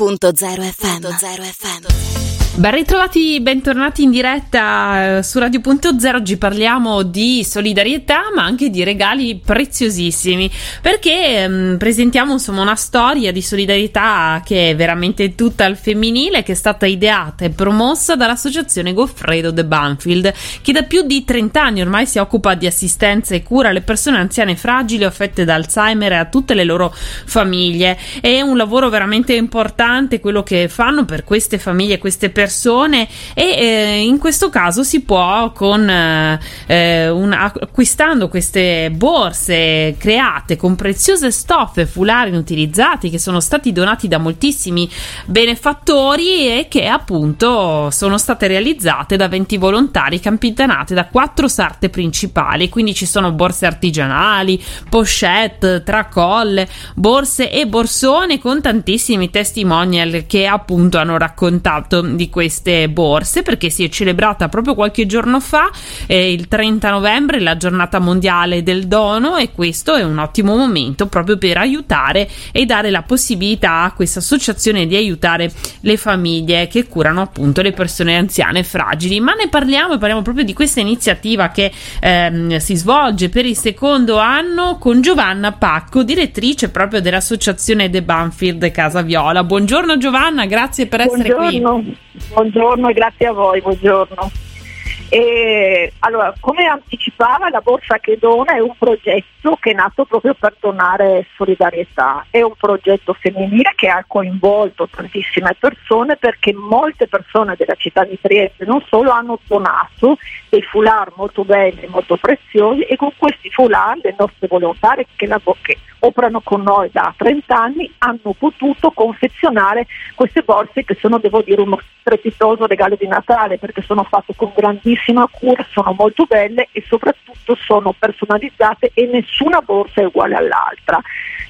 100.0 FM. 0 FM. Ben ritrovati, bentornati in diretta eh, su Radio.0. Oggi parliamo di solidarietà, ma anche di regali preziosissimi, perché mh, mm, presentiamo insomma una storia di solidarietà che è veramente tutta al femminile, che è stata ideata e promossa dall'associazione Goffredo de Banfield, che da più di 30 anni ormai si occupa di assistenza e cura alle persone anziane fragili affette da Alzheimer e a tutte le loro famiglie. È un lavoro veramente importante quello che fanno per queste famiglie, queste persone persone e eh, in questo caso si può con eh, un, acquistando queste borse create con preziose stoffe fulari inutilizzati che sono stati donati da moltissimi benefattori e che appunto sono state realizzate da 20 volontari capitanate da quattro sarte principali. Quindi ci sono borse artigianali pochette tracolle borse e borsone con tantissimi testimonial che appunto hanno raccontato di queste borse perché si è celebrata proprio qualche giorno fa, eh, il 30 novembre, la giornata mondiale del dono e questo è un ottimo momento proprio per aiutare e dare la possibilità a questa associazione di aiutare le famiglie che curano appunto le persone anziane fragili. Ma ne parliamo, parliamo proprio di questa iniziativa che ehm, si svolge per il secondo anno con Giovanna Pacco, direttrice proprio dell'associazione The Banfield Casa Viola. Buongiorno Giovanna, grazie per essere Buongiorno. qui. Buongiorno e grazie a voi, buongiorno. E, allora, come anticipava, la Borsa che dona è un progetto che è nato proprio per donare solidarietà. È un progetto femminile che ha coinvolto tantissime persone perché molte persone della città di Trieste non solo hanno donato dei foulard molto belli, molto preziosi e con questi foulard le nostre volontarie che, lav- che operano con noi da 30 anni hanno potuto confezionare queste borse che sono, devo dire, uno strepitoso regalo di Natale perché sono fatte con grandissima cura, sono molto belle e soprattutto sono personalizzate e nessuna borsa è uguale all'altra.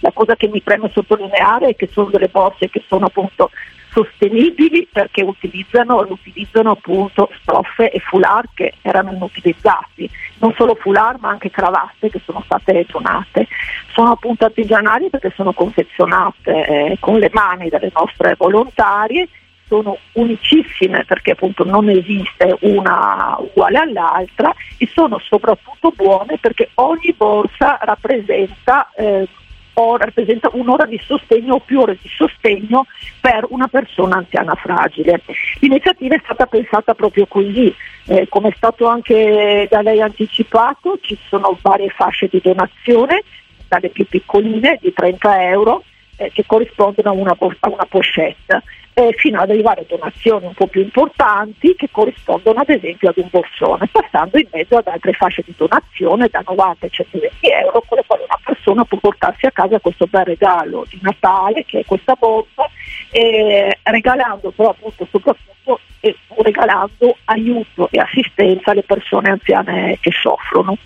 La cosa che mi preme sottolineare è che sono delle borse che sono appunto sostenibili perché utilizzano, utilizzano appunto stoffe e foulard che erano inutilizzati, non solo foulard ma anche cravatte che sono state donate. Sono appunto artigianali perché sono confezionate eh, con le mani dalle nostre volontarie sono unicissime perché appunto non esiste una uguale all'altra e sono soprattutto buone perché ogni borsa rappresenta eh, rappresenta un'ora di sostegno o più ore di sostegno per una persona anziana fragile. L'iniziativa è stata pensata proprio così, eh, come è stato anche da lei anticipato, ci sono varie fasce di donazione, dalle più piccoline di 30 euro eh, che corrispondono a una, a una pochette eh, fino ad arrivare a donazioni un po' più importanti che corrispondono ad esempio ad un borsone, passando in mezzo ad altre fasce di donazione da 90 a 120 euro con le quali una persona può portarsi a casa questo bel regalo di Natale che è questa borsa, eh, regalando però appunto soprattutto eh, regalando aiuto e assistenza alle persone anziane che soffrono.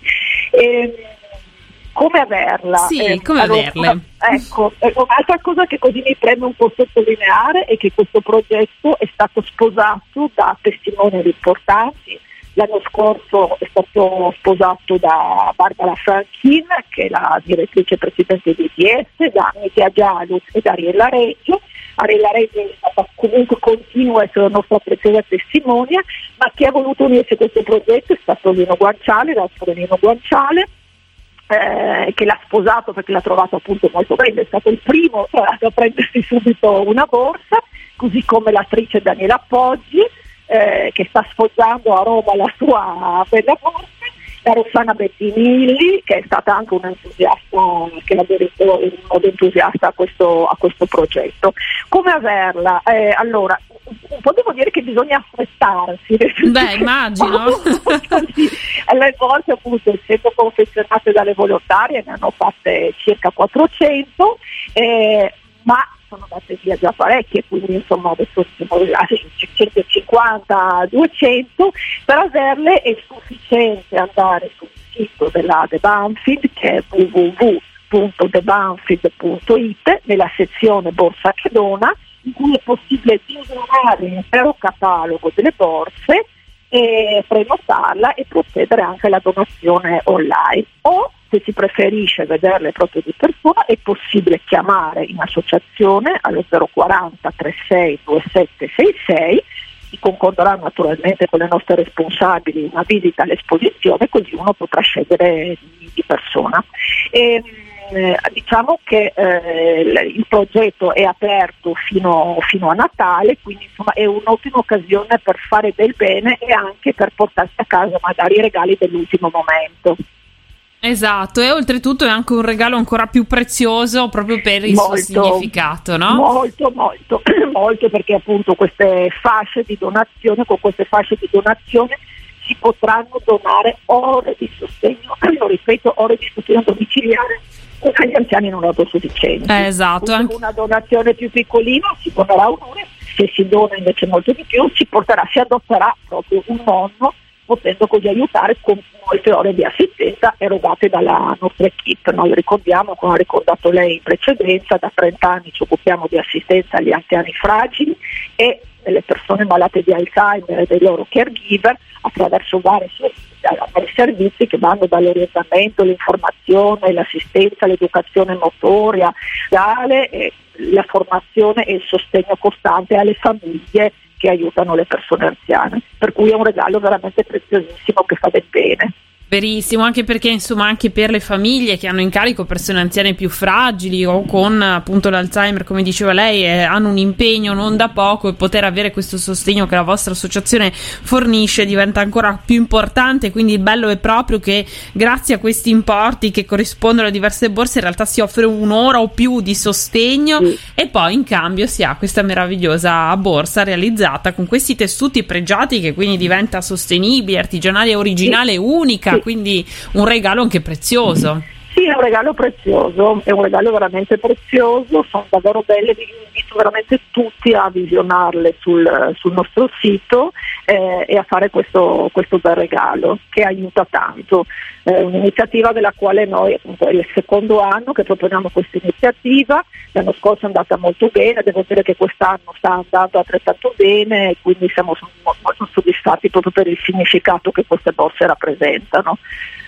E, ehm, come averla? Sì, eh, come allora, averle? Ecco, un'altra cosa che così mi preme un po' sottolineare è che questo progetto è stato sposato da testimoni importanti. L'anno scorso è stato sposato da Barbara Franchin, che è la direttrice presidente di ITS, da Mitia Gialus e da Ariella Reggio. Ariella Reggio è stata comunque continua a essere la nostra preziosa testimonia, ma chi ha voluto unirsi a questo progetto è stato Lino Guanciale, l'autore Lino Guanciale, eh, che l'ha sposato perché l'ha trovato appunto molto bello, è stato il primo eh, a prendersi subito una borsa, così come l'attrice Daniela Poggi eh, che sta sfoggiando a Roma la sua bella borsa, la Rossana Bettinilli che è stata anche un'entusiasta, che ha aderito in modo entusiasta a questo, a questo progetto. Come averla? Eh, allora, un po' devo dire che bisogna affrettarsi. Beh, immagino. le borse appunto essendo confezionate dalle volontarie ne hanno fatte circa 400, eh, ma sono andate via già parecchie, quindi insomma adesso siamo a 150-200, per averle è sufficiente andare sul sito della The Banfield che è www.thebanfield.it nella sezione borsa che dona in cui è possibile misurare l'intero catalogo delle borse e prenotarla e procedere anche alla donazione online o se si preferisce vederle proprio di persona è possibile chiamare in associazione allo 040 36 2766 si concorderà naturalmente con le nostre responsabili una visita all'esposizione così uno potrà scegliere di, persona. E, eh, diciamo che eh, il progetto è aperto fino, fino, a Natale, quindi insomma è un'ottima occasione per fare del bene e anche per portarsi a casa magari i regali dell'ultimo momento. Esatto, e oltretutto è anche un regalo ancora più prezioso proprio per il molto, suo significato, no? Molto, molto, molto perché appunto queste fasce di donazione, con queste fasce di donazione si potranno donare ore di sostegno, lo ripeto, ore di sostegno domiciliare agli anziani non autosufficienti. Eh, esatto. Quindi una donazione più piccolina si donerà un'ora, se si dona invece molto di più si porterà, si adotterà proprio un nonno potendo così aiutare con molte ore di assistenza erogate dalla nostra equip. Noi ricordiamo, come ha ricordato lei in precedenza, da 30 anni ci occupiamo di assistenza agli anziani fragili e delle persone malate di Alzheimer e dei loro caregiver attraverso vari, vari servizi che vanno dall'orientamento, l'informazione, l'assistenza, l'educazione motoria, la formazione e il sostegno costante alle famiglie che aiutano le persone anziane, per cui è un regalo veramente preziosissimo che fa del bene. Verissimo, anche perché insomma anche per le famiglie che hanno in carico persone anziane più fragili o con appunto l'Alzheimer, come diceva lei, eh, hanno un impegno non da poco e poter avere questo sostegno che la vostra associazione fornisce diventa ancora più importante, quindi il bello è proprio che grazie a questi importi che corrispondono a diverse borse in realtà si offre un'ora o più di sostegno sì. e poi in cambio si ha questa meravigliosa borsa realizzata con questi tessuti pregiati che quindi diventa sostenibile, artigianale, originale, sì. unica quindi un regalo anche prezioso. Sì, è un regalo prezioso, è un regalo veramente prezioso, sono davvero belle, vi invito veramente tutti a visionarle sul, sul nostro sito eh, e a fare questo, questo, bel regalo che aiuta tanto. Eh, un'iniziativa della quale noi appunto, è il secondo anno che proponiamo questa iniziativa, l'anno scorso è andata molto bene, devo dire che quest'anno sta andando altrettanto bene e quindi siamo molto soddisfatti proprio per il significato che queste borse rappresentano.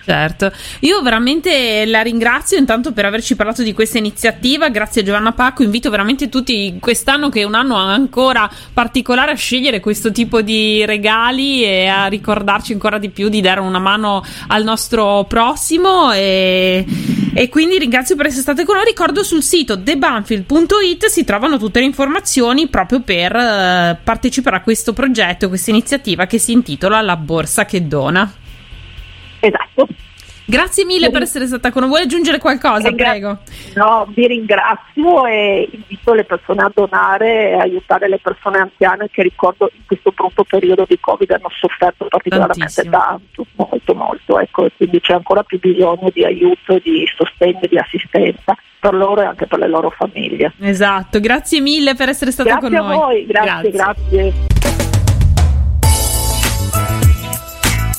Certo, io veramente la ringrazio intanto per averci parlato di questa iniziativa, grazie a Giovanna Pacco, invito veramente tutti quest'anno che è un anno ancora particolare a scegliere questo tipo di regali e a ricordarci ancora di più di dare una mano al nostro prossimo. E, e quindi ringrazio per essere state con noi, ricordo sul sito thebanfield.it si trovano tutte le informazioni proprio per uh, partecipare a questo progetto, questa iniziativa che si intitola La borsa che dona. Esatto. Grazie mille per essere stata con noi. Vuoi aggiungere qualcosa? Ringra- prego. No, vi ringrazio e invito le persone a donare e aiutare le persone anziane che ricordo in questo brutto periodo di Covid hanno sofferto particolarmente Tantissimo. tanto, molto molto. Ecco, quindi c'è ancora più bisogno di aiuto, di sostegno, di assistenza per loro e anche per le loro famiglie. Esatto, grazie mille per essere stata grazie con noi. Voi, grazie, grazie. grazie.